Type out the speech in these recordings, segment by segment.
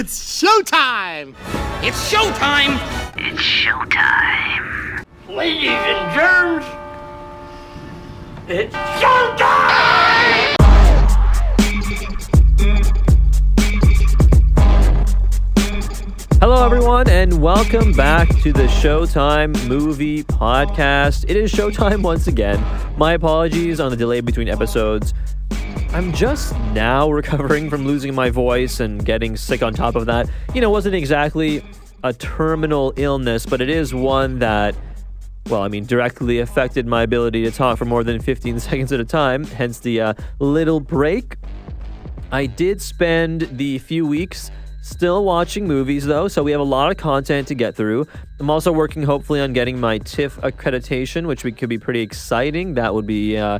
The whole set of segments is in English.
It's showtime! It's showtime! It's showtime. Ladies and germs, it's showtime! Hello, everyone, and welcome back to the Showtime Movie Podcast. It is Showtime once again. My apologies on the delay between episodes. I'm just now recovering from losing my voice and getting sick on top of that. You know, it wasn't exactly a terminal illness, but it is one that, well, I mean, directly affected my ability to talk for more than 15 seconds at a time, hence the uh, little break. I did spend the few weeks still watching movies though, so we have a lot of content to get through. I'm also working hopefully on getting my TIFF accreditation, which could be pretty exciting. That would be uh,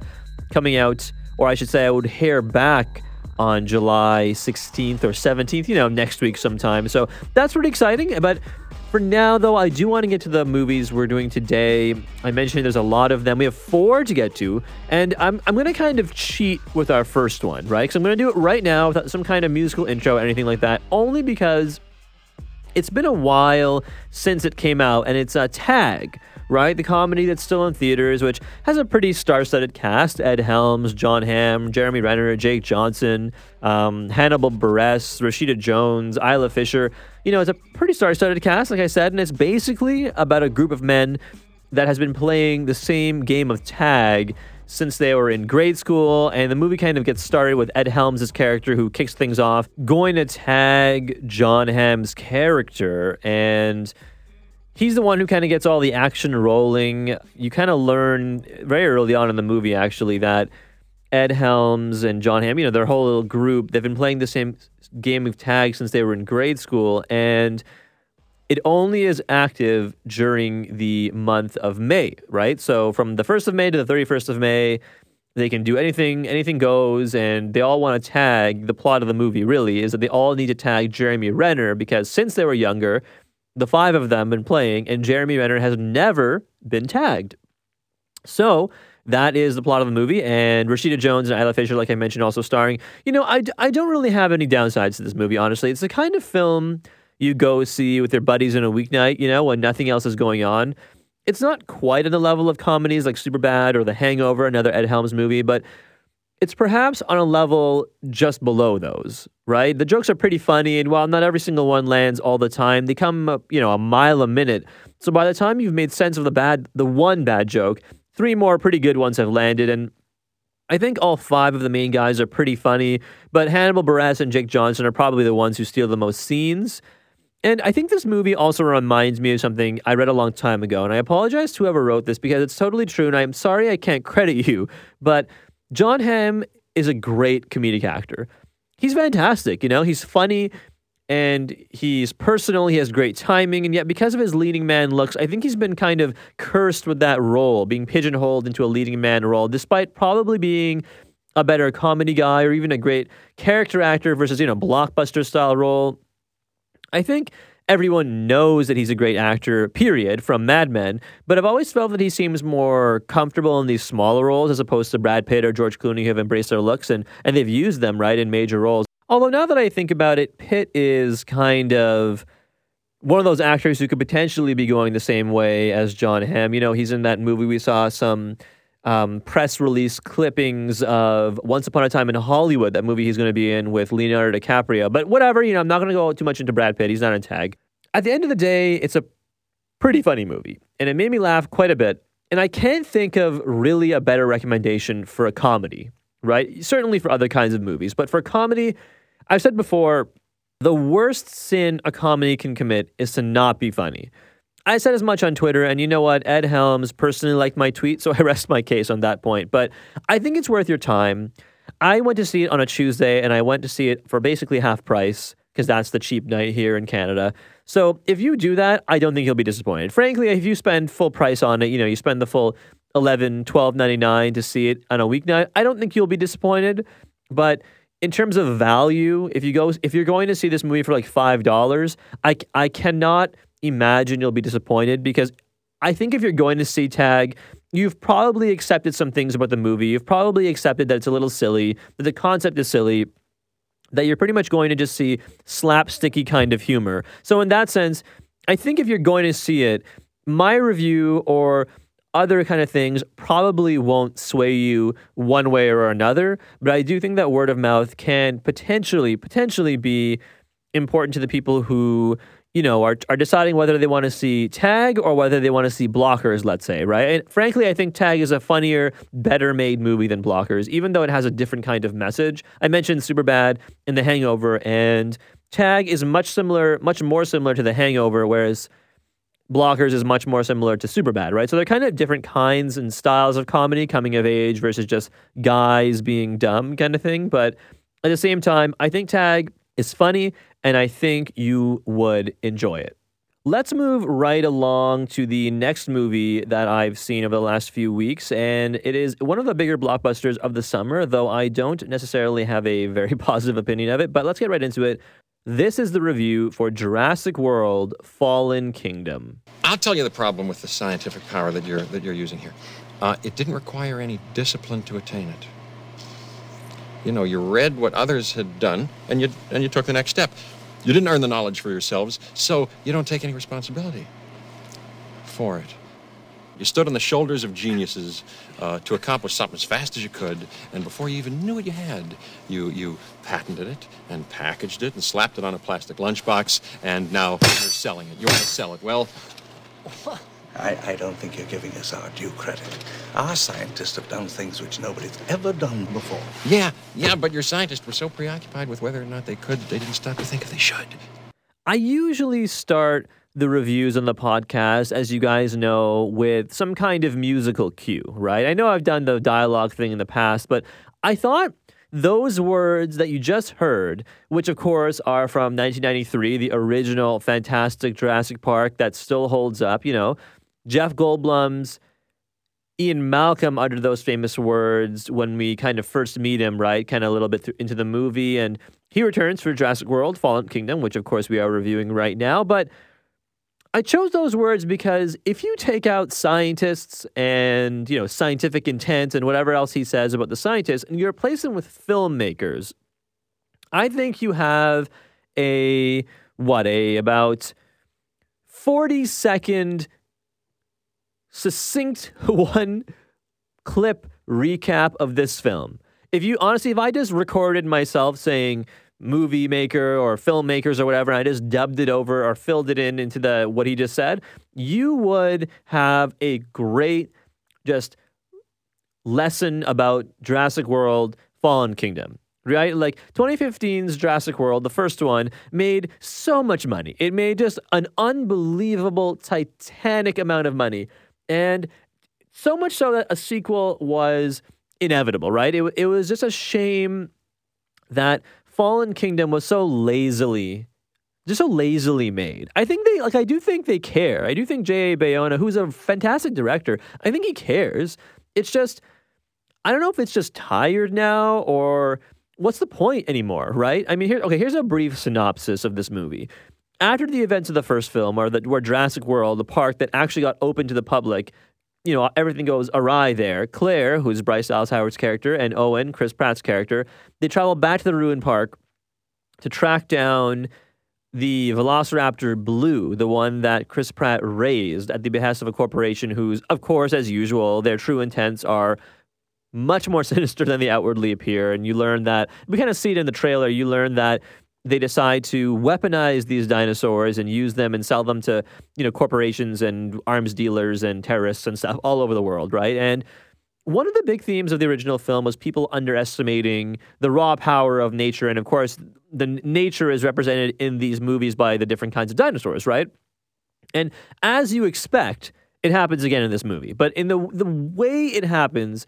coming out, or I should say, I would hear back on July 16th or 17th, you know, next week sometime. So that's pretty exciting. But for now, though, I do want to get to the movies we're doing today. I mentioned there's a lot of them. We have four to get to, and I'm, I'm going to kind of cheat with our first one, right? Because I'm going to do it right now without some kind of musical intro or anything like that, only because it's been a while since it came out, and it's a tag, right? The comedy that's still in theaters, which has a pretty star-studded cast: Ed Helms, Jon Hamm, Jeremy Renner, Jake Johnson, um, Hannibal Buress, Rashida Jones, Isla Fisher. You know, it's a pretty star-studded cast, like I said, and it's basically about a group of men that has been playing the same game of tag since they were in grade school, and the movie kind of gets started with Ed Helms' character who kicks things off, going to tag Jon Hamm's character, and he's the one who kind of gets all the action rolling. You kind of learn very early on in the movie, actually, that Ed Helms and Jon Hamm, you know, their whole little group, they've been playing the same game of tag since they were in grade school, and it only is active during the month of May, right? So from the 1st of May to the 31st of May, they can do anything, anything goes, and they all want to tag. The plot of the movie really is that they all need to tag Jeremy Renner because since they were younger, the five of them been playing, and Jeremy Renner has never been tagged. So that is the plot of the movie, and Rashida Jones and Isla Fisher, like I mentioned, also starring. You know, I, I don't really have any downsides to this movie, honestly. It's the kind of film you go see with your buddies on a weeknight, you know, when nothing else is going on. It's not quite on the level of comedies like Superbad or The Hangover, another Ed Helms movie, but it's perhaps on a level just below those, right? The jokes are pretty funny, and while not every single one lands all the time, they come you know, a mile a minute. So by the time you've made sense of the bad, the one bad joke, three more pretty good ones have landed, and I think all five of the main guys are pretty funny. But Hannibal Buress and Jake Johnson are probably the ones who steal the most scenes. And I think this movie also reminds me of something I read a long time ago. And I apologize to whoever wrote this because it's totally true. And I'm sorry I can't credit you. But Jon Hamm is a great comedic actor. He's fantastic. You know, he's funny and he's personal. He has great timing. And yet, because of his leading man looks, I think he's been kind of cursed with that role, being pigeonholed into a leading man role, despite probably being a better comedy guy or even a great character actor versus, you know, blockbuster style role. I think everyone knows that he's a great actor, period, from Mad Men, but I've always felt that he seems more comfortable in these smaller roles as opposed to Brad Pitt or George Clooney who have embraced their looks and, and they've used them, right, in major roles. Although now that I think about it, Pitt is kind of one of those actors who could potentially be going the same way as Jon Hamm. You know, he's in that movie we saw some um, press release clippings of Once Upon a Time in Hollywood, that movie he's going to be in with Leonardo DiCaprio. But whatever, you know, I'm not going to go too much into Brad Pitt. He's not in tag. At the end of the day, it's a pretty funny movie, and it made me laugh quite a bit. And I can't think of really a better recommendation for a comedy, right? Certainly for other kinds of movies, but for comedy, I've said before, the worst sin a comedy can commit is to not be funny. I said as much on Twitter, and you know what? Ed Helms personally liked my tweet, so I rest my case on that point. But I think it's worth your time. I went to see it on a Tuesday, and I went to see it for basically half price because that's the cheap night here in Canada. So if you do that, I don't think you'll be disappointed. Frankly, if you spend full price on it, you know, you spend the full 11 12.99 to see it on a weeknight, I don't think you'll be disappointed. But in terms of value, if you go if you're going to see this movie for like $5, I I cannot imagine you'll be disappointed because I think if you're going to see Tag, you've probably accepted some things about the movie. You've probably accepted that it's a little silly, that the concept is silly. that you're pretty much going to just see slapsticky kind of humor. So, in that sense, I think if you're going to see it, my review or other kind of things probably won't sway you one way or another, but I do think that word of mouth can potentially potentially be important to the people who you know are are deciding whether they want to see Tag or whether they want to see Blockers, let's say, right? And frankly, I think Tag is a funnier, better made movie than Blockers, even though it has a different kind of message. I mentioned Superbad and The Hangover, and Tag is much similar, much more similar to The Hangover, whereas Blockers is much more similar to Superbad, right? So they're kind of different kinds and styles of comedy, coming of age versus just guys being dumb kind of thing. But at the same time, I think Tag is funny and I think you would enjoy it. Let's move right along to the next movie that I've seen over the last few weeks, and it is one of the bigger blockbusters of the summer, though I don't necessarily have a very positive opinion of it. But let's get right into it. This is the review for Jurassic World Fallen Kingdom. I'll tell you the problem with the scientific power that you're that you're using here. Uh, it didn't require any discipline to attain it. You know, you read what others had done, and you and you took the next step. You didn't earn the knowledge for yourselves, so you don't take any responsibility for it. You stood on the shoulders of geniuses uh, to accomplish something as fast as you could, and before you even knew what you had, you you patented it and packaged it and slapped it on a plastic lunchbox, and now you're selling it. You want to sell it. Well, I, I don't think you're giving us our due credit. Our scientists have done things which nobody's ever done before. yeah, yeah, but your scientists were so preoccupied with whether or not they could, they didn't stop to think if they should. I usually start the reviews on the podcast, as you guys know, with some kind of musical cue, right? I know I've done the dialogue thing in the past, but I thought those words that you just heard, which of course are from 1993, the original fantastic Jurassic Park that still holds up, you know, Jeff Goldblum's Ian Malcolm uttered those famous words when we kind of first meet him, right? Kind of a little bit th- into the movie. And he returns for Jurassic World Fallen Kingdom, which of course we are reviewing right now. But I chose those words because if you take out scientists and, you know, scientific intent and whatever else he says about the scientists and you replace them with filmmakers, I think you have a, what, a about 40 second succinct one clip recap of this film. If you honestly, if I just recorded myself saying movie maker or filmmakers or whatever, and I just dubbed it over or filled it in into the what he just said, you would have a great just lesson about Jurassic World Fallen Kingdom. Right? Like 2015's Jurassic World, the first one, made so much money. It made just an unbelievable, titanic amount of money. And so much so that a sequel was inevitable, right? It, it was just a shame that Fallen Kingdom was so lazily, just so lazily made. I think they, like, I do think they care. I do think J.A. Bayona, who's a fantastic director, I think he cares. It's just, I don't know if it's just tired now or what's the point anymore, right? I mean, here, okay, here's a brief synopsis of this movie. After the events of the first film, or the, where Jurassic World, the park that actually got open to the public, you know, everything goes awry there. Claire, who's Bryce Dallas Howard's character, and Owen, Chris Pratt's character, they travel back to the ruined park to track down the Velociraptor Blue, the one that Chris Pratt raised at the behest of a corporation whose, of course, as usual, their true intents are much more sinister than they outwardly appear. And you learn that, we kind of see it in the trailer, you learn that they decide to weaponize these dinosaurs and use them and sell them to you know corporations and arms dealers and terrorists and stuff all over the world right? And one of the big themes of the original film was people underestimating the raw power of nature. And of course the nature is represented in these movies by the different kinds of dinosaurs right? And as you expect it happens again in this movie. But in the the way it happens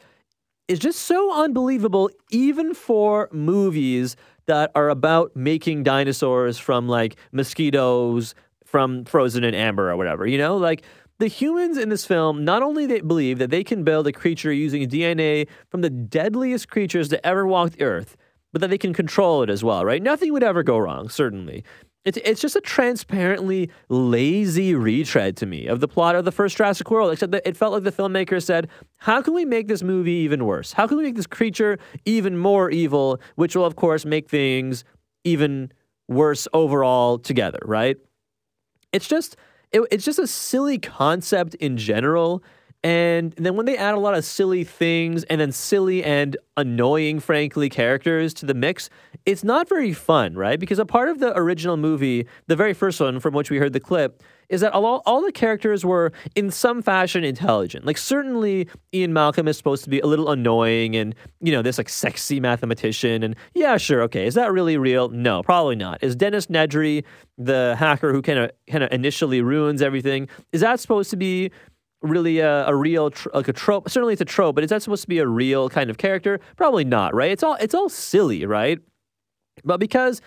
is just so unbelievable even for movies that are about making dinosaurs from like mosquitoes from Frozen and Amber or whatever. You know, like the humans in this film not only they believe that they can build a creature using DNA from the deadliest creatures to ever walk the earth, but that they can control it as well, right? Nothing would ever go wrong, certainly. It's it's just a transparently lazy retread to me of the plot of the first Jurassic World. Except that it felt like the filmmaker said, "How can we make this movie even worse? How can we make this creature even more evil?" Which will, of course, make things even worse overall together. Right? It's just it, it's just a silly concept in general. And then when they add a lot of silly things and then silly and annoying, frankly, characters to the mix, it's not very fun, right? Because a part of the original movie, the very first one from which we heard the clip, is that all, all the characters were in some fashion intelligent. Like certainly Ian Malcolm is supposed to be a little annoying and, you know, this like sexy mathematician. And yeah, sure, okay. Is that really real? No, probably not. Is Dennis Nedry, the hacker who kind of kind of initially ruins everything, is that supposed to be really a, a real tr- like a trope. Certainly, it's a trope, but is that supposed to be a real kind of character? Probably not, right? It's all it's all silly, right? But because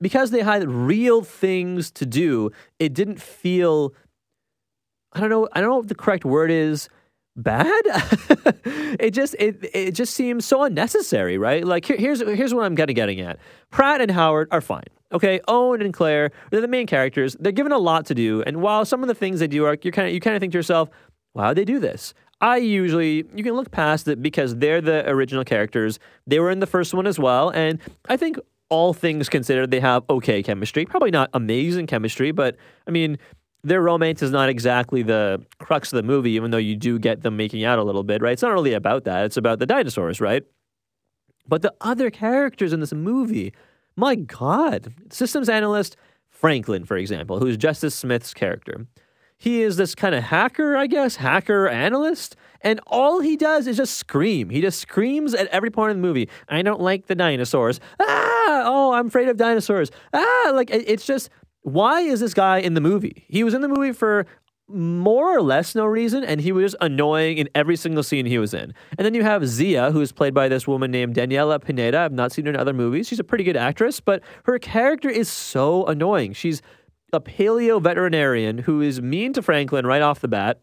because they had real things to do, it didn't feel. I don't know. I don't know what the correct word is. Bad. it just it it just seems so unnecessary, right? Like here, here's here's what I'm kind of getting at. Pratt and Howard are fine. Okay, Owen and Claire, they're the main characters. They're given a lot to do, and while some of the things they do are, you kind of you kind of think to yourself, "Why would they do this?" I usually you can look past it because they're the original characters. They were in the first one as well, and I think all things considered, they have okay chemistry. Probably not amazing chemistry, but I mean, their romance is not exactly the crux of the movie, even though you do get them making out a little bit, right? It's not really about that. It's about the dinosaurs, right? But the other characters in this movie my God. Systems analyst Franklin, for example, who's Justice Smith's character. He is this kind of hacker, I guess, hacker analyst. And all he does is just scream. He just screams at every point in the movie. I don't like the dinosaurs. Ah, oh, I'm afraid of dinosaurs. Ah, like it's just, why is this guy in the movie? He was in the movie for more or less no reason, and he was annoying in every single scene he was in. And then you have Zia, who's played by this woman named Daniela Pineda. I've not seen her in other movies. She's a pretty good actress, but her character is so annoying. She's a paleo veterinarian who is mean to Franklin right off the bat.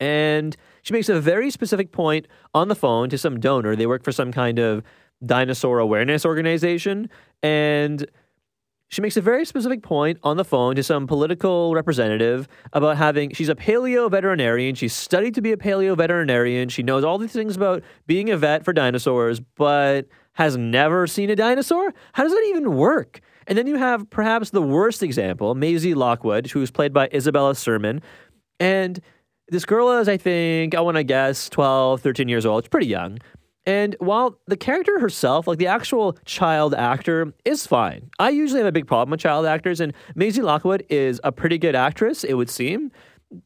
And she makes a very specific point on the phone to some donor. They work for some kind of dinosaur awareness organization. And she makes a very specific point on the phone to some political representative about having, she's a paleo veterinarian. She's studied to be a paleo veterinarian. She knows all these things about being a vet for dinosaurs, but has never seen a dinosaur? How does that even work? And then you have perhaps the worst example, Maisie Lockwood, who's played by Isabella Sermon. And this girl is, I think, I want to guess 12, 13 years old. She's pretty young. And while the character herself, like the actual child actor, is fine, I usually have a big problem with child actors, and Maisie Lockwood is a pretty good actress, it would seem.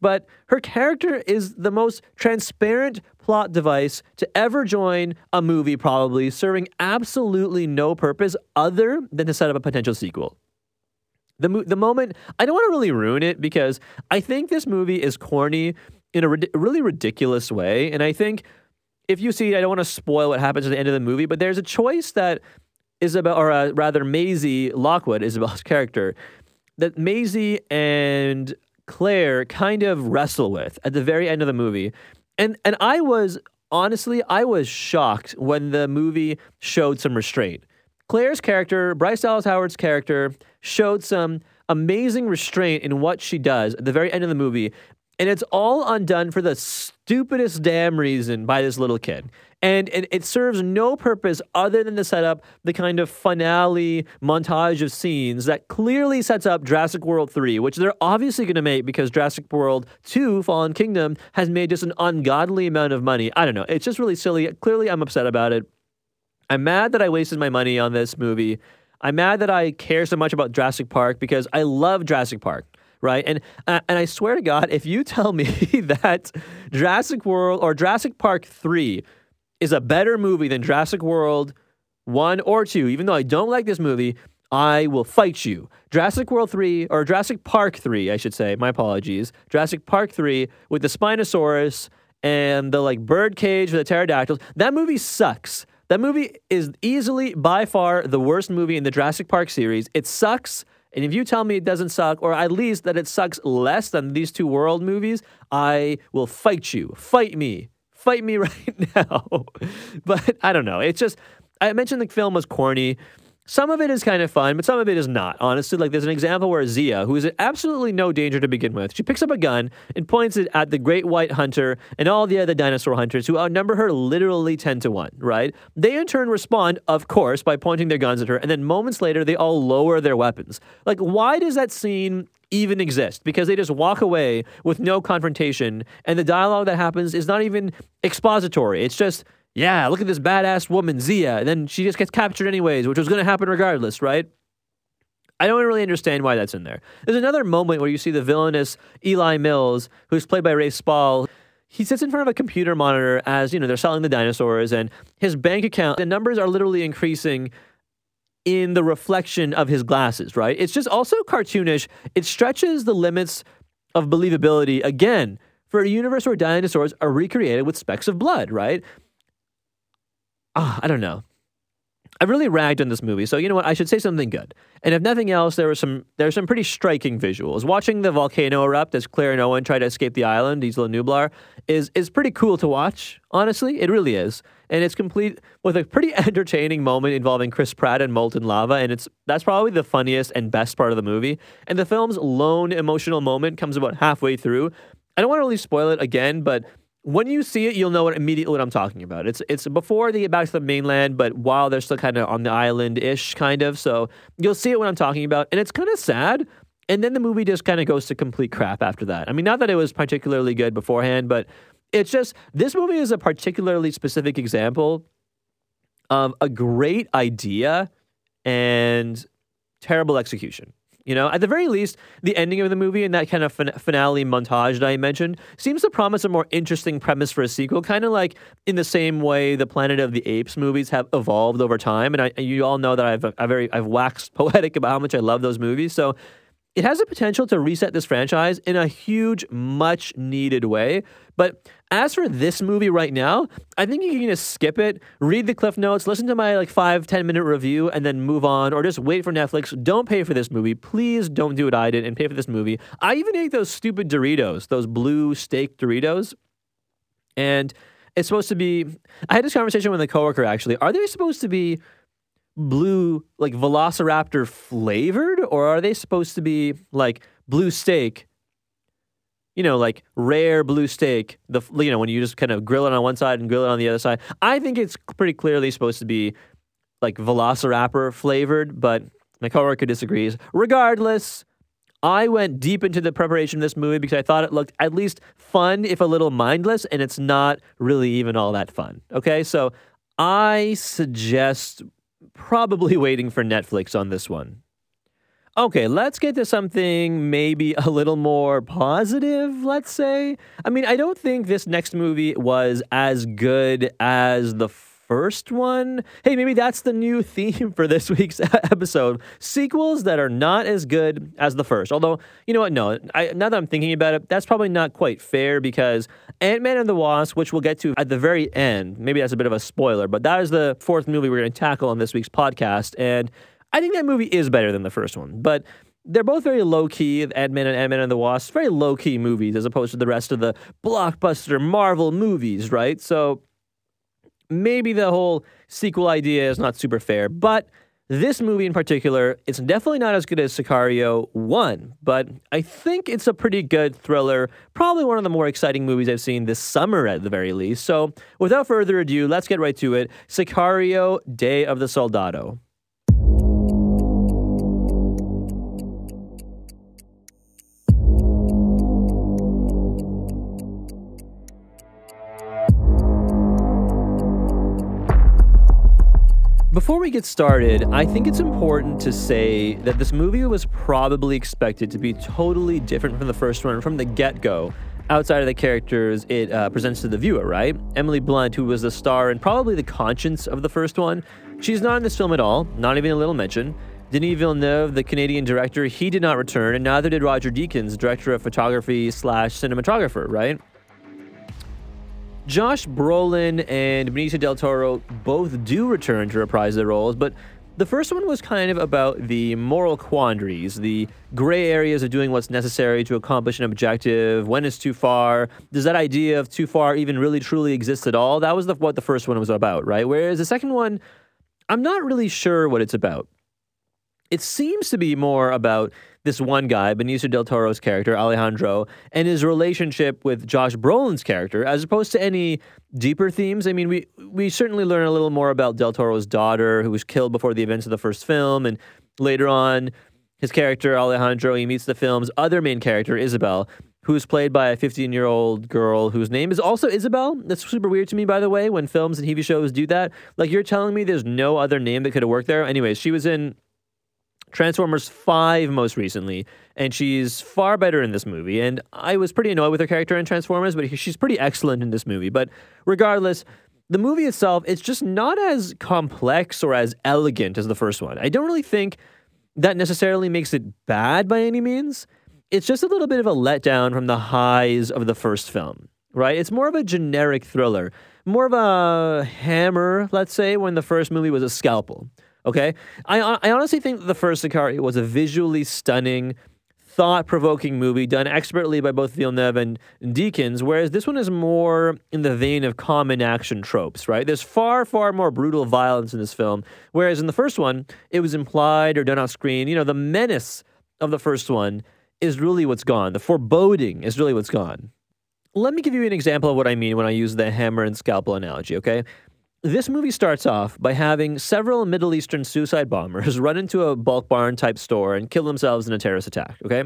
But her character is the most transparent plot device to ever join a movie, probably, serving absolutely no purpose other than to set up a potential sequel. The, mo- the moment, I don't want to really ruin it because I think this movie is corny in a really ridiculous way. And I think if you see, I don't want to spoil what happens at the end of the movie, but there's a choice that Isabel, or uh, rather Maisie Lockwood, Isabel's character, that Maisie and Claire kind of wrestle with at the very end of the movie. And and I was honestly, I was shocked when the movie showed some restraint. Claire's character, Bryce Dallas Howard's character, showed some amazing restraint in what she does at the very end of the movie. And it's all undone for the stupidest damn reason by this little kid. And, and it serves no purpose other than to set up the kind of finale montage of scenes that clearly sets up Jurassic World 3, which they're obviously going to make because Jurassic World 2 Fallen Kingdom has made just an ungodly amount of money. I don't know. It's just really silly. Clearly, I'm upset about it. I'm mad that I wasted my money on this movie. I'm mad that I care so much about Jurassic Park because I love Jurassic Park right? And uh, and I swear to God, if you tell me that Jurassic World or Jurassic Park 3 is a better movie than Jurassic World 1 or 2, even though I don't like this movie, I will fight you. Jurassic World 3, or Jurassic Park 3, I should say, my apologies. Jurassic Park 3 with the Spinosaurus and the like bird cage with the pterodactyls. That movie sucks. That movie is easily by far the worst movie in the Jurassic Park series. It sucks and if you tell me it doesn't suck, or at least that it sucks less than these two world movies, I will fight you. Fight me. Fight me right now. but I don't know. It's just, I mentioned the film was corny. Some of it is kind of fun, but some of it is not. Honestly, like there's an example where Zia, who is absolutely no danger to begin with, she picks up a gun and points it at the great white hunter and all the other dinosaur hunters who outnumber her literally 10 to 1, right? They in turn respond, of course, by pointing their guns at her, and then moments later they all lower their weapons. Like, why does that scene even exist? Because they just walk away with no confrontation, and the dialogue that happens is not even expository. It's just yeah, look at this badass woman, Zia. And then she just gets captured anyways, which was going to happen regardless, right? I don't really understand why that's in there. There's another moment where you see the villainous Eli Mills, who's played by Rafe Spall. He sits in front of a computer monitor as, you know, they're selling the dinosaurs, and his bank account, the numbers are literally increasing in the reflection of his glasses, right? It's just also cartoonish. It stretches the limits of believability again for a universe where dinosaurs are recreated with specks of blood, right? Oh, I don't know. I really ragged on this movie, so you know what? I should say something good. And if nothing else, there were some there were some pretty striking visuals. Watching the volcano erupt as Claire and Owen try to escape the island, Isla Nublar, is is pretty cool to watch. Honestly, it really is, and it's complete with a pretty entertaining moment involving Chris Pratt and molten lava, and it's that's probably the funniest and best part of the movie. And the film's lone emotional moment comes about halfway through. I don't want to really spoil it again, but when you see it, you'll know what immediately what I'm talking about. It's it's before they get back to the mainland, but while they're still kind of on the island ish, kind of. So you'll see it when I'm talking about, and it's kind of sad. And then the movie just kind of goes to complete crap after that. I mean, not that it was particularly good beforehand, but it's just this movie is a particularly specific example of a great idea and terrible execution. You know, at the very least, the ending of the movie and that kind of fin- finale montage that I mentioned seems to promise a more interesting premise for a sequel, kind of like in the same way the Planet of the Apes movies have evolved over time. And, I, you all know that I've, very I've waxed poetic about how much I love those movies. So it has the potential to reset this franchise in a huge, much needed way. But as for this movie right now, I think you can just skip it, read the cliff notes, listen to my like five, 10 minute review, and then move on, or just wait for Netflix. Don't pay for this movie. Please don't do what I did and pay for this movie. I even ate those stupid Doritos, those blue steak Doritos. And it's supposed to be, I had this conversation with a coworker actually. Are they supposed to be blue, like Velociraptor flavored, or are they supposed to be like blue steak? You know, like rare blue steak. The you know when you just kind of grill it on one side and grill it on the other side. I think it's pretty clearly supposed to be like Velociraptor flavored, but my coworker disagrees. Regardless, I went deep into the preparation of this movie because I thought it looked at least fun, if a little mindless, and it's not really even all that fun. Okay, so I suggest probably waiting for Netflix on this one. Okay, let's get to something maybe a little more positive, let's say. I mean, I don't think this next movie was as good as the first one. Hey, maybe that's the new theme for this week's episode. Sequels that are not as good as the first. Although, you know what? No, I, now that I'm thinking about it, that's probably not quite fair because Ant Man and the Wasp, which we'll get to at the very end, maybe that's a bit of a spoiler, but that is the fourth movie we're going to tackle on this week's podcast. And I think that movie is better than the first one. But they're both very low key. Ant Man and Ant Man and the Wasp, very low key movies as opposed to the rest of the blockbuster Marvel movies, right? So maybe the whole sequel idea is not super fair, but this movie in particular, it's definitely not as good as Sicario 1, but I think it's a pretty good thriller, probably one of the more exciting movies I've seen this summer at the very least. So, without further ado, let's get right to it. Sicario Day of the Soldado. Before we get started, I think it's important to say that this movie was probably expected to be totally different from the first one from the get go, outside of the characters it uh, presents to the viewer, right? Emily Blunt, who was the star and probably the conscience of the first one, she's not in this film at all, not even a little mention. Denis Villeneuve, the Canadian director, he did not return, and neither did Roger Deakins, director of photography slash cinematographer, right? Josh Brolin and Benicio del Toro both do return to reprise their roles, but the first one was kind of about the moral quandaries, the gray areas of doing what's necessary to accomplish an objective, when is too far. Does that idea of too far even really truly exist at all? That was the, what the first one was about, right? Whereas the second one, I'm not really sure what it's about. It seems to be more about this one guy, Benicio del Toro's character, Alejandro, and his relationship with Josh Brolin's character, as opposed to any deeper themes. I mean, we we certainly learn a little more about del Toro's daughter, who was killed before the events of the first film, and later on, his character Alejandro, he meets the film's other main character, Isabel, who's played by a 15 year old girl whose name is also Isabel. That's super weird to me, by the way, when films and TV shows do that. Like, you're telling me there's no other name that could have worked there? Anyways, she was in Transformers 5 most recently, and she's far better in this movie. And I was pretty annoyed with her character in Transformers, but she's pretty excellent in this movie. But regardless, the movie itself, it's just not as complex or as elegant as the first one. I don't really think that necessarily makes it bad by any means. It's just a little bit of a letdown from the highs of the first film, right? It's more of a generic thriller, more of a hammer, let's say, when the first movie was a scalpel. Okay, I I honestly think the first Sicario was a visually stunning, thought-provoking movie done expertly by both Villeneuve and Deakins, whereas this one is more in the vein of common action tropes. Right? There's far far more brutal violence in this film, whereas in the first one it was implied or done off screen. You know, the menace of the first one is really what's gone. The foreboding is really what's gone. Let me give you an example of what I mean when I use the hammer and scalpel analogy. Okay. This movie starts off by having several Middle Eastern suicide bombers run into a bulk barn type store and kill themselves in a terrorist attack, okay?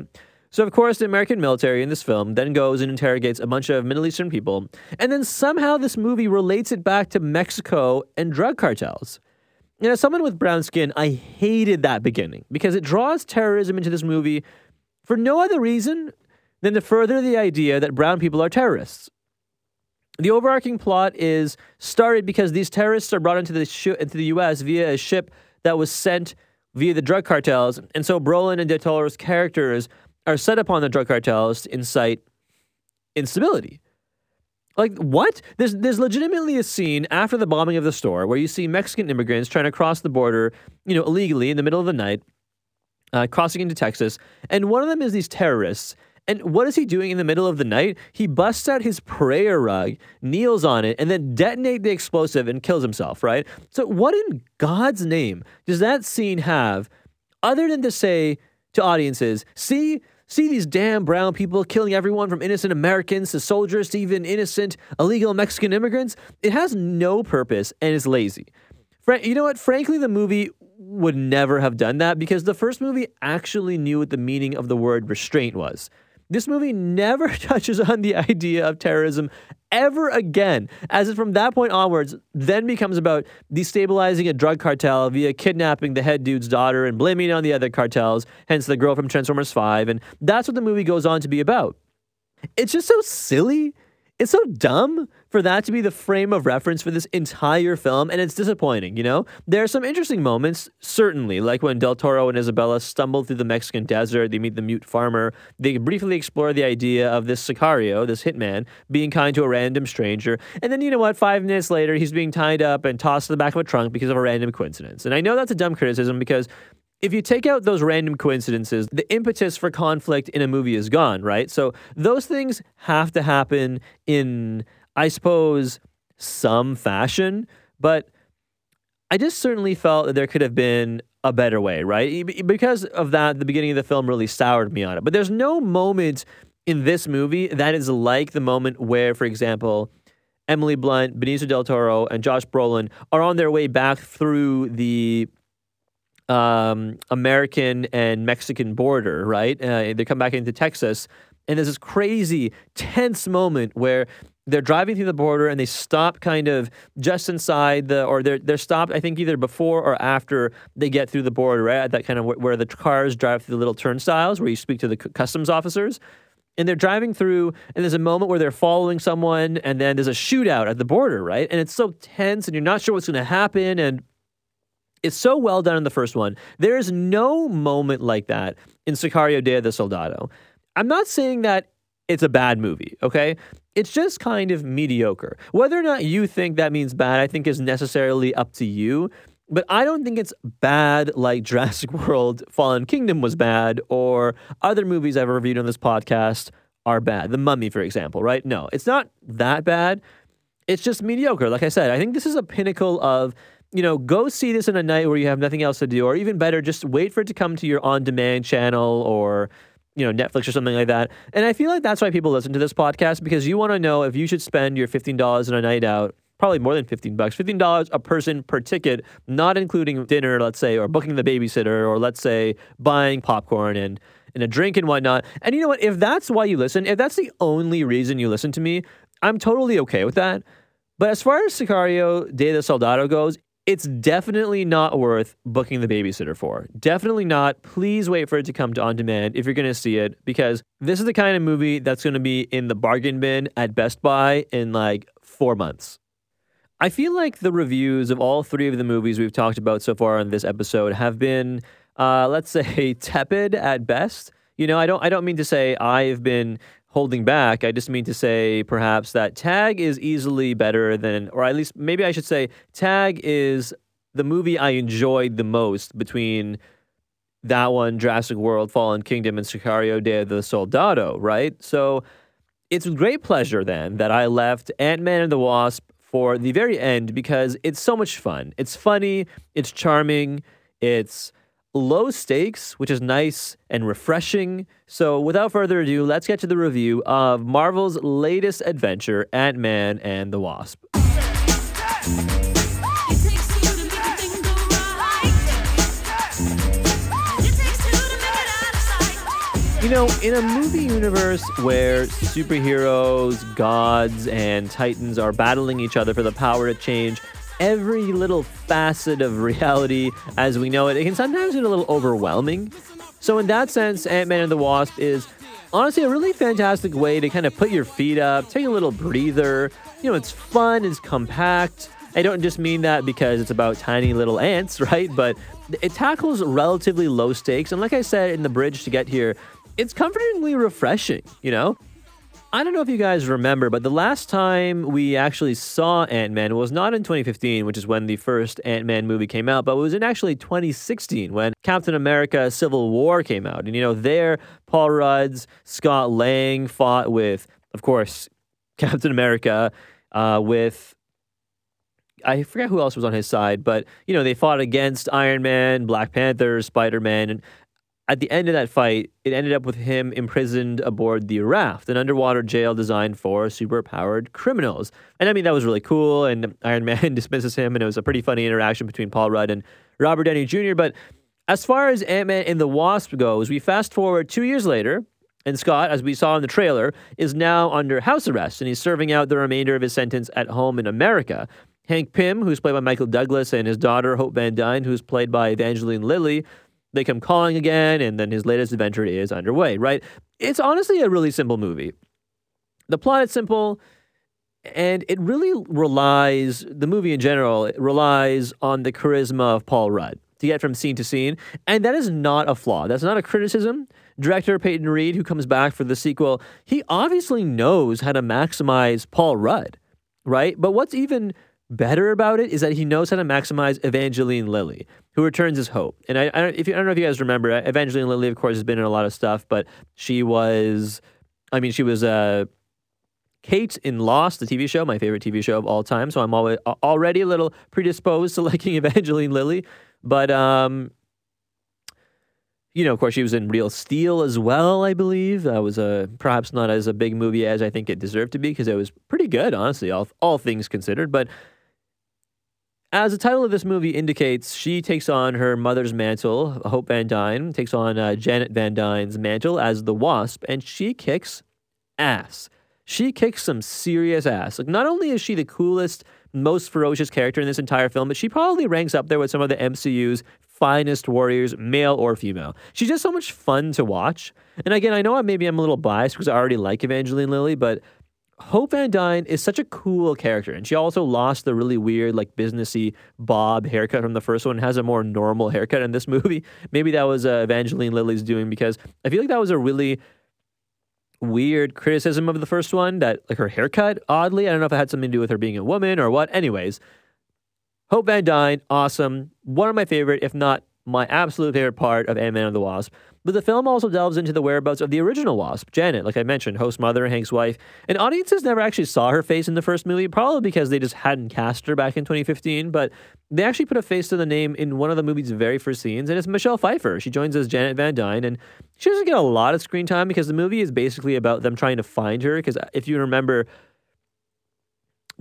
So, of course, the American military in this film then goes and interrogates a bunch of Middle Eastern people, and then somehow this movie relates it back to Mexico and drug cartels. And as someone with brown skin, I hated that beginning because it draws terrorism into this movie for no other reason than to further the idea that brown people are terrorists. The overarching plot is started because these terrorists are brought into the sh- into the U.S. via a ship that was sent via the drug cartels, and so Brolin and Del Toro's characters are set upon the drug cartels to incite instability. Like what? There's there's legitimately a scene after the bombing of the store where you see Mexican immigrants trying to cross the border, you know, illegally in the middle of the night, uh, crossing into Texas, and one of them is these terrorists and what is he doing in the middle of the night? He busts out his prayer rug, kneels on it, and then detonates the explosive and kills himself, right? So, what in God's name does that scene have other than to say to audiences, see, see these damn brown people killing everyone from innocent Americans to soldiers to even innocent illegal Mexican immigrants? It has no purpose and is lazy. You know what? Frankly, the movie would never have done that because the first movie actually knew what the meaning of the word restraint was. This movie never touches on the idea of terrorism ever again, as it from that point onwards then becomes about destabilizing a drug cartel via kidnapping the head dude's daughter and blaming it on the other cartels, hence the girl from Transformers 5. And that's what the movie goes on to be about. It's just so silly. It's so dumb for that to be the frame of reference for this entire film, and it's disappointing, you know? There are some interesting moments, certainly, like when Del Toro and Isabella stumble through the Mexican desert, they meet the mute farmer, they briefly explore the idea of this Sicario, this hitman, being kind to a random stranger, and then, you know what, five minutes later, he's being tied up and tossed to the back of a trunk because of a random coincidence. And I know that's a dumb criticism because if you take out those random coincidences, the impetus for conflict in a movie is gone, right? So those things have to happen in, I suppose, some fashion, but I just certainly felt that there could have been a better way, right? Because of that, the beginning of the film really soured me on it. But there's no moment in this movie that is like the moment where, for example, Emily Blunt, Benicio del Toro, and Josh Brolin are on their way back through the um, American and Mexican border, right? Uh, they come back into Texas, and there's this crazy, tense moment where they're driving through the border and they stop kind of just inside the, or they're they're stopped. I think either before or after they get through the border, right? At that kind of where the cars drive through the little turnstiles where you speak to the customs officers. And they're driving through, and there's a moment where they're following someone, and then there's a shootout at the border, right? And it's so tense, and you're not sure what's going to happen, and it's so well done in the first one. There is no moment like that in Sicario Day of the Soldado. I'm not saying that it's a bad movie, okay? It's just kind of mediocre. Whether or not you think that means bad, I think is necessarily up to you. But I don't think it's bad like Jurassic World Fallen Kingdom was bad or other movies I've reviewed on this podcast are bad. The Mummy, for example, right? No, it's not that bad. It's just mediocre. Like I said, I think this is a pinnacle of you know, go see this in a night where you have nothing else to do, or even better, just wait for it to come to your on demand channel or, you know, Netflix or something like that. And I feel like that's why people listen to this podcast because you want to know if you should spend your $15 in a night out probably more than 15 bucks $15 a person per ticket not including dinner let's say or booking the babysitter or let's say buying popcorn and and a drink and whatnot. And you know what? If that's why you listen if that's the only reason you listen to me i'm totally okay with that. But as far as sicario day the soldado goes it's definitely not worth booking the babysitter for. Definitely not. Please wait for it to come to on demand if you're going to see it because this is the kind of movie that's going to be in the bargain bin at Best Buy in like four months. I feel like the reviews of all three of the movies we've talked about so far on this episode have been, uh, let's say, tepid at best. You know, I don't, I don't mean to say I've been holding back. I just mean to say perhaps that Tag is easily better than, or at least maybe I should say, Tag is the movie I enjoyed the most between that one, Jurassic World, Fallen Kingdom, and Sicario Day of the Soldado, right? So it's with great pleasure then that I left Ant Man and the Wasp for the very end because it's so much fun. It's funny, it's charming, it's low stakes, which is nice and refreshing. So, without further ado, let's get to the review of Marvel's latest adventure, Ant Man and the Wasp. You know, in a movie universe where superheroes, gods, and titans are battling each other for the power to change every little facet of reality as we know it, it can sometimes get a little overwhelming. So, in that sense, Ant Man and the Wasp is honestly a really fantastic way to kind of put your feet up, take a little breather. You know, it's fun, it's compact. I don't just mean that because it's about tiny little ants, right? But it tackles relatively low stakes. And like I said in the bridge to get here, it's comfortingly refreshing, you know? I don't know if you guys remember, but the last time we actually saw Ant Man was not in 2015, which is when the first Ant Man movie came out, but it was in actually 2016 when Captain America Civil War came out. And, you know, there, Paul Rudd's Scott Lang fought with, of course, Captain America, uh, with I forget who else was on his side, but you know they fought against Iron Man, Black Panther, Spider Man, and at the end of that fight, it ended up with him imprisoned aboard the raft, an underwater jail designed for superpowered criminals. And I mean, that was really cool. And Iron Man dismisses him, and it was a pretty funny interaction between Paul Rudd and Robert Downey Jr. But as far as Ant Man and the Wasp goes, we fast forward two years later, and Scott, as we saw in the trailer, is now under house arrest, and he's serving out the remainder of his sentence at home in America. Hank Pym, who's played by Michael Douglas, and his daughter, Hope Van Dyne, who's played by Evangeline Lilly, they come calling again, and then his latest adventure is underway, right? It's honestly a really simple movie. The plot is simple, and it really relies, the movie in general, it relies on the charisma of Paul Rudd to get from scene to scene. And that is not a flaw. That's not a criticism. Director Peyton Reed, who comes back for the sequel, he obviously knows how to maximize Paul Rudd, right? But what's even better about it is that he knows how to maximize Evangeline Lilly, who returns his Hope. And I, I, don't, if you, I don't know if you guys remember, Evangeline Lilly, of course, has been in a lot of stuff, but she was, I mean, she was uh, Kate in Lost, the TV show, my favorite TV show of all time. So I'm always, already a little predisposed to liking Evangeline Lilly. But, um, you know, of course, she was in Real Steel as well, I believe. That was a perhaps not as a big movie as I think it deserved to be because it was pretty good, honestly, all, all things considered. But as the title of this movie indicates, she takes on her mother's mantle. Hope Van Dyne takes on uh, Janet Van Dyne's mantle as the Wasp, and she kicks ass. She kicks some serious ass. Like, not only is she the coolest, most ferocious character in this entire film, but she probably ranks up there with some of the MCU's finest warriors, male or female. She's just so much fun to watch. And again, I know maybe I'm a little biased because I already like Evangeline Lilly, but Hope Van Dyne is such a cool character, and she also lost the really weird, like businessy bob haircut from the first one. Has a more normal haircut in this movie. Maybe that was uh, Evangeline Lilly's doing because I feel like that was a really weird criticism of the first one. That like her haircut, oddly, I don't know if it had something to do with her being a woman or what. Anyways, Hope Van Dyne, awesome. One of my favorite, if not my absolute favorite part of Ant Man and the Wasp. But the film also delves into the whereabouts of the original Wasp, Janet, like I mentioned, Hope's mother, Hank's wife. And audiences never actually saw her face in the first movie, probably because they just hadn't cast her back in 2015. But they actually put a face to the name in one of the movie's very first scenes, and it's Michelle Pfeiffer. She joins as Janet Van Dyne, and she doesn't get a lot of screen time because the movie is basically about them trying to find her. Because if you remember,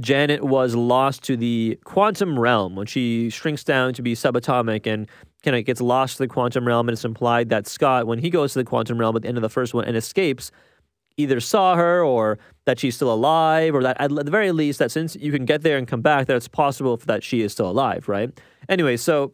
Janet was lost to the quantum realm when she shrinks down to be subatomic and kind of gets lost to the quantum realm. And it's implied that Scott, when he goes to the quantum realm at the end of the first one and escapes, either saw her or that she's still alive, or that at the very least, that since you can get there and come back, that it's possible that she is still alive, right? Anyway, so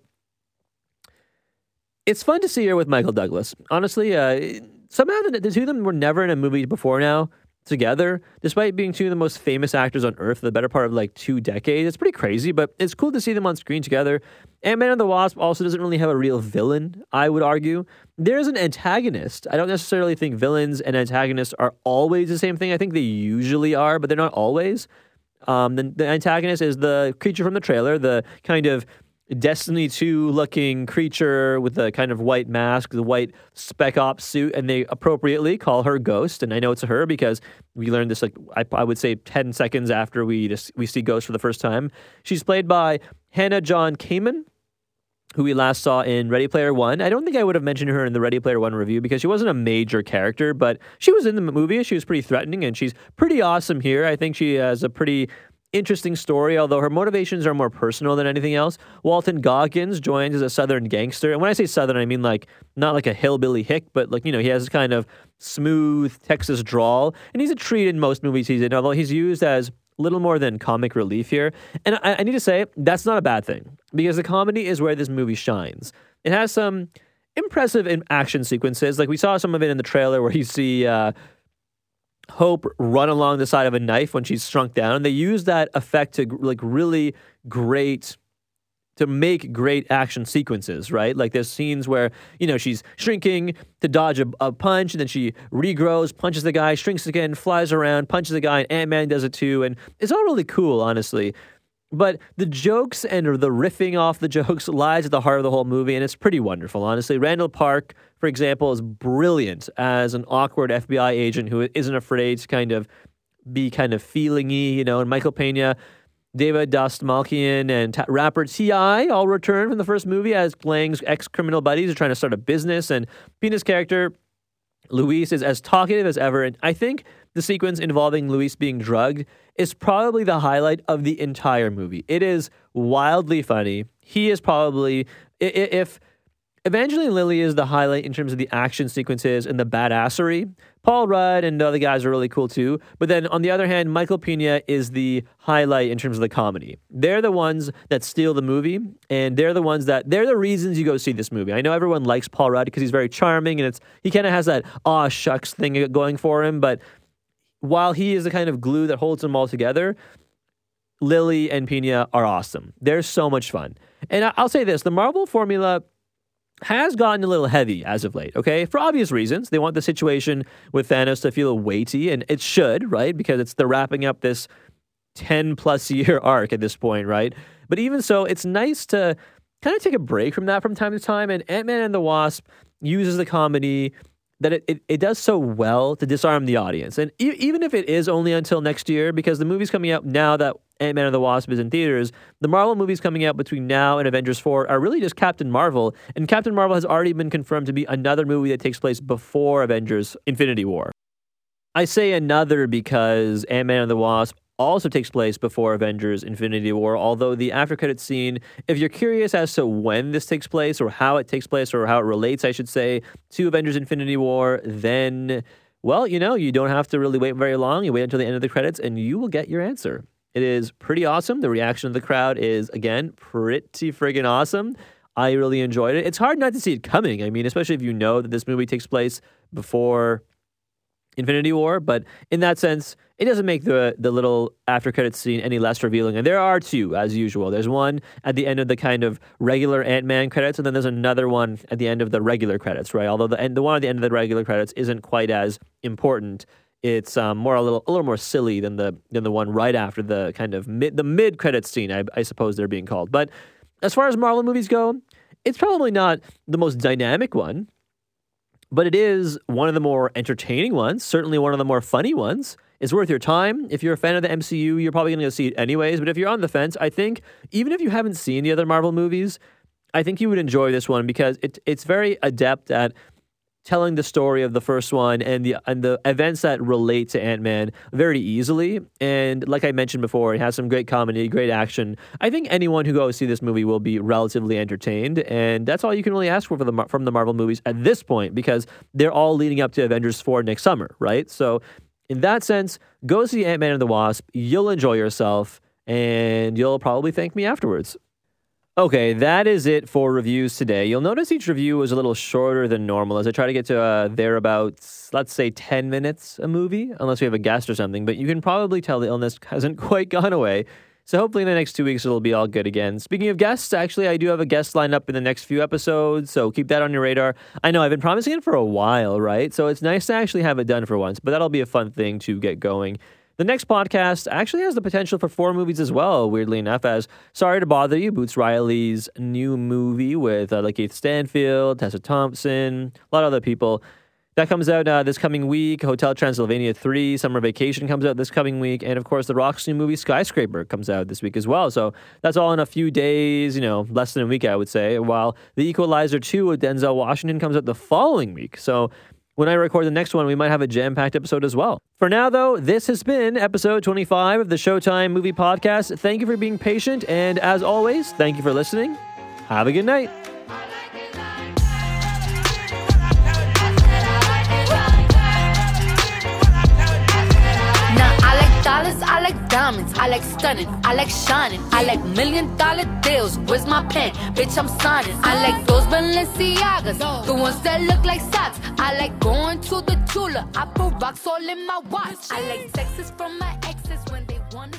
it's fun to see her with Michael Douglas. Honestly, uh, somehow the, the two of them were never in a movie before now together, despite being two of the most famous actors on earth for the better part of like two decades. It's pretty crazy, but it's cool to see them on screen together. Ant Man and the Wasp also doesn't really have a real villain, I would argue. There's an antagonist. I don't necessarily think villains and antagonists are always the same thing. I think they usually are, but they're not always. Um, the, the antagonist is the creature from the trailer, the kind of Destiny 2 looking creature with a kind of white mask, the white spec ops suit, and they appropriately call her Ghost. And I know it's her because we learned this like I, I would say 10 seconds after we just, we see Ghost for the first time. She's played by Hannah John-Kamen, who we last saw in Ready Player One. I don't think I would have mentioned her in the Ready Player One review because she wasn't a major character, but she was in the movie. She was pretty threatening, and she's pretty awesome here. I think she has a pretty interesting story, although her motivations are more personal than anything else. Walton Goggins joins as a Southern gangster. And when I say Southern, I mean like not like a hillbilly hick, but like, you know, he has this kind of smooth Texas drawl. And he's a treat in most movies he's in, although he's used as little more than comic relief here. And I, I need to say, that's not a bad thing because the comedy is where this movie shines. It has some impressive action sequences. Like we saw some of it in the trailer where you see uh, Hope run along the side of a knife when she's shrunk down. And they use that effect to like really great to make great action sequences, right? Like there's scenes where, you know, she's shrinking to dodge a, a, punch and then she regrows, punches the guy, shrinks again, flies around, punches the guy, and Ant-Man does it too. And it's all really cool, honestly. But the jokes and the riffing off the jokes lies at the heart of the whole movie, and it's pretty wonderful, honestly. Randall Park, for example, is brilliant as an awkward FBI agent who isn't afraid to kind of be kind of feelingy, you know. And Michael Pena, David Dastmalchian, and t- rapper T.I. all return from the first movie as Lang's ex criminal buddies are trying to start a business. And Pena's character, Luis, is as talkative as ever. And I think the sequence involving Luis being drugged is probably the highlight of the entire movie. It is wildly funny. He is probably if Evangeline Lilly is the highlight in terms of the action sequences and the badassery. Paul Rudd and other guys are really cool too. But then on the other hand, Michael Pena is the highlight in terms of the comedy. They're the ones that steal the movie, and they're the ones that they're the reasons you go see this movie. I know everyone likes Paul Rudd because he's very charming and it's he kind of has that aw shucks thing going for him, but while he is the kind of glue that holds them all together, Lilly and Pena are awesome. They're so much fun. And I'll say this the Marvel formula has gotten a little heavy as of late, okay? For obvious reasons. They want the situation with Thanos to feel weighty, and it should, right? Because it's they're wrapping up this 10 plus year arc at this point, right? But even so, it's nice to kind of take a break from that from time to time. And Ant Man and the Wasp uses the comedy that it, it, it, does so well to disarm the audience. And e- even if it is only until next year, because the movie's coming out now that Ant Man and the Wasp is in theaters, the Marvel movies coming out between now and Avengers 4 are really just Captain Marvel. And Captain Marvel has already been confirmed to be another movie that takes place before Avengers Infinity War. I say another because Ant Man and the Wasp also takes place before Avengers Infinity War, although the after credit scene, if you're curious as to when this takes place or how it takes place or how it relates, I should say, to Avengers Infinity War, then, well, you know, you don't have to really wait very long. You wait until the end of the credits and you will get your answer. It is pretty awesome. The reaction of the crowd is, again, pretty friggin' awesome. I really enjoyed it. It's hard not to see it coming. I mean, especially if you know that this movie takes place before Infinity War, but in that sense, it doesn't make the the little after credits scene any less revealing. And there are two, as usual. There's one at the end of the kind of regular Ant Man credits, and then there's another one at the end of the regular credits, right? Although the the one at the end of the regular credits isn't quite as important. It's um, more a little a little more silly than the than the one right after the kind of mid the mid credits scene. I, I suppose they're being called. But as far as Marvel movies go, it's probably not the most dynamic one but it is one of the more entertaining ones, certainly one of the more funny ones. It's worth your time. If you're a fan of the MCU, you're probably going to go see it anyways. But if you're on the fence, I think even if you haven't seen the other Marvel movies, I think you would enjoy this one because it, it's very adept at telling the story of the first one and the and the events that relate to Ant Man very easily. And like I mentioned before, it has some great comedy, great action. I think anyone who goes see this movie will be relatively entertained, and that's all you can really ask for, for the, from the Marvel movies at this point because they're all leading up to Avengers four next summer, right? So in that sense, go see Ant Man and the Wasp. You'll enjoy yourself, and you'll probably thank me afterwards. Okay, that is it for reviews today. You'll notice each review was a little shorter than normal as I try to get to uh, thereabouts, let's say 10 minutes a movie, unless we have a guest or something. But you can probably tell the illness hasn't quite gone away. So hopefully in the next two weeks it'll be all good again. Speaking of guests, actually, I do have a guest lined up in the next few episodes, so keep that on your radar. I know I've been promising it for a while, right? So it's nice to actually have it done for once, but that'll be a fun thing to get going. The next podcast actually has the potential for four movies as well, weirdly enough, as Sorry to Bother You, Boots Riley's new movie with uh, Lakeith Stanfield, Tessa Thompson, a lot of other people. That comes out uh, this coming week. Hotel Transylvania 3, Summer Vacation comes out this coming week. And of course, The Rock's new movie, Skyscraper, comes out this week as well. So that's all in a few days, you know, less than a week, I would say. While The Equalizer 2 with Denzel Washington comes out the following week. So when I record the next one, we might have a jam packed episode as well. For now, though, this has been episode 25 of the Showtime Movie Podcast. Thank you for being patient. And as always, thank you for listening. Have a good night. Dollars, I like diamonds, I like stunning, I like shining, I like million dollar deals. Where's my pen? Bitch, I'm signing. I like those Balenciagas, the ones that look like socks. I like going to the Tula, I put rocks all in my watch. I like texts from my exes when they wanna.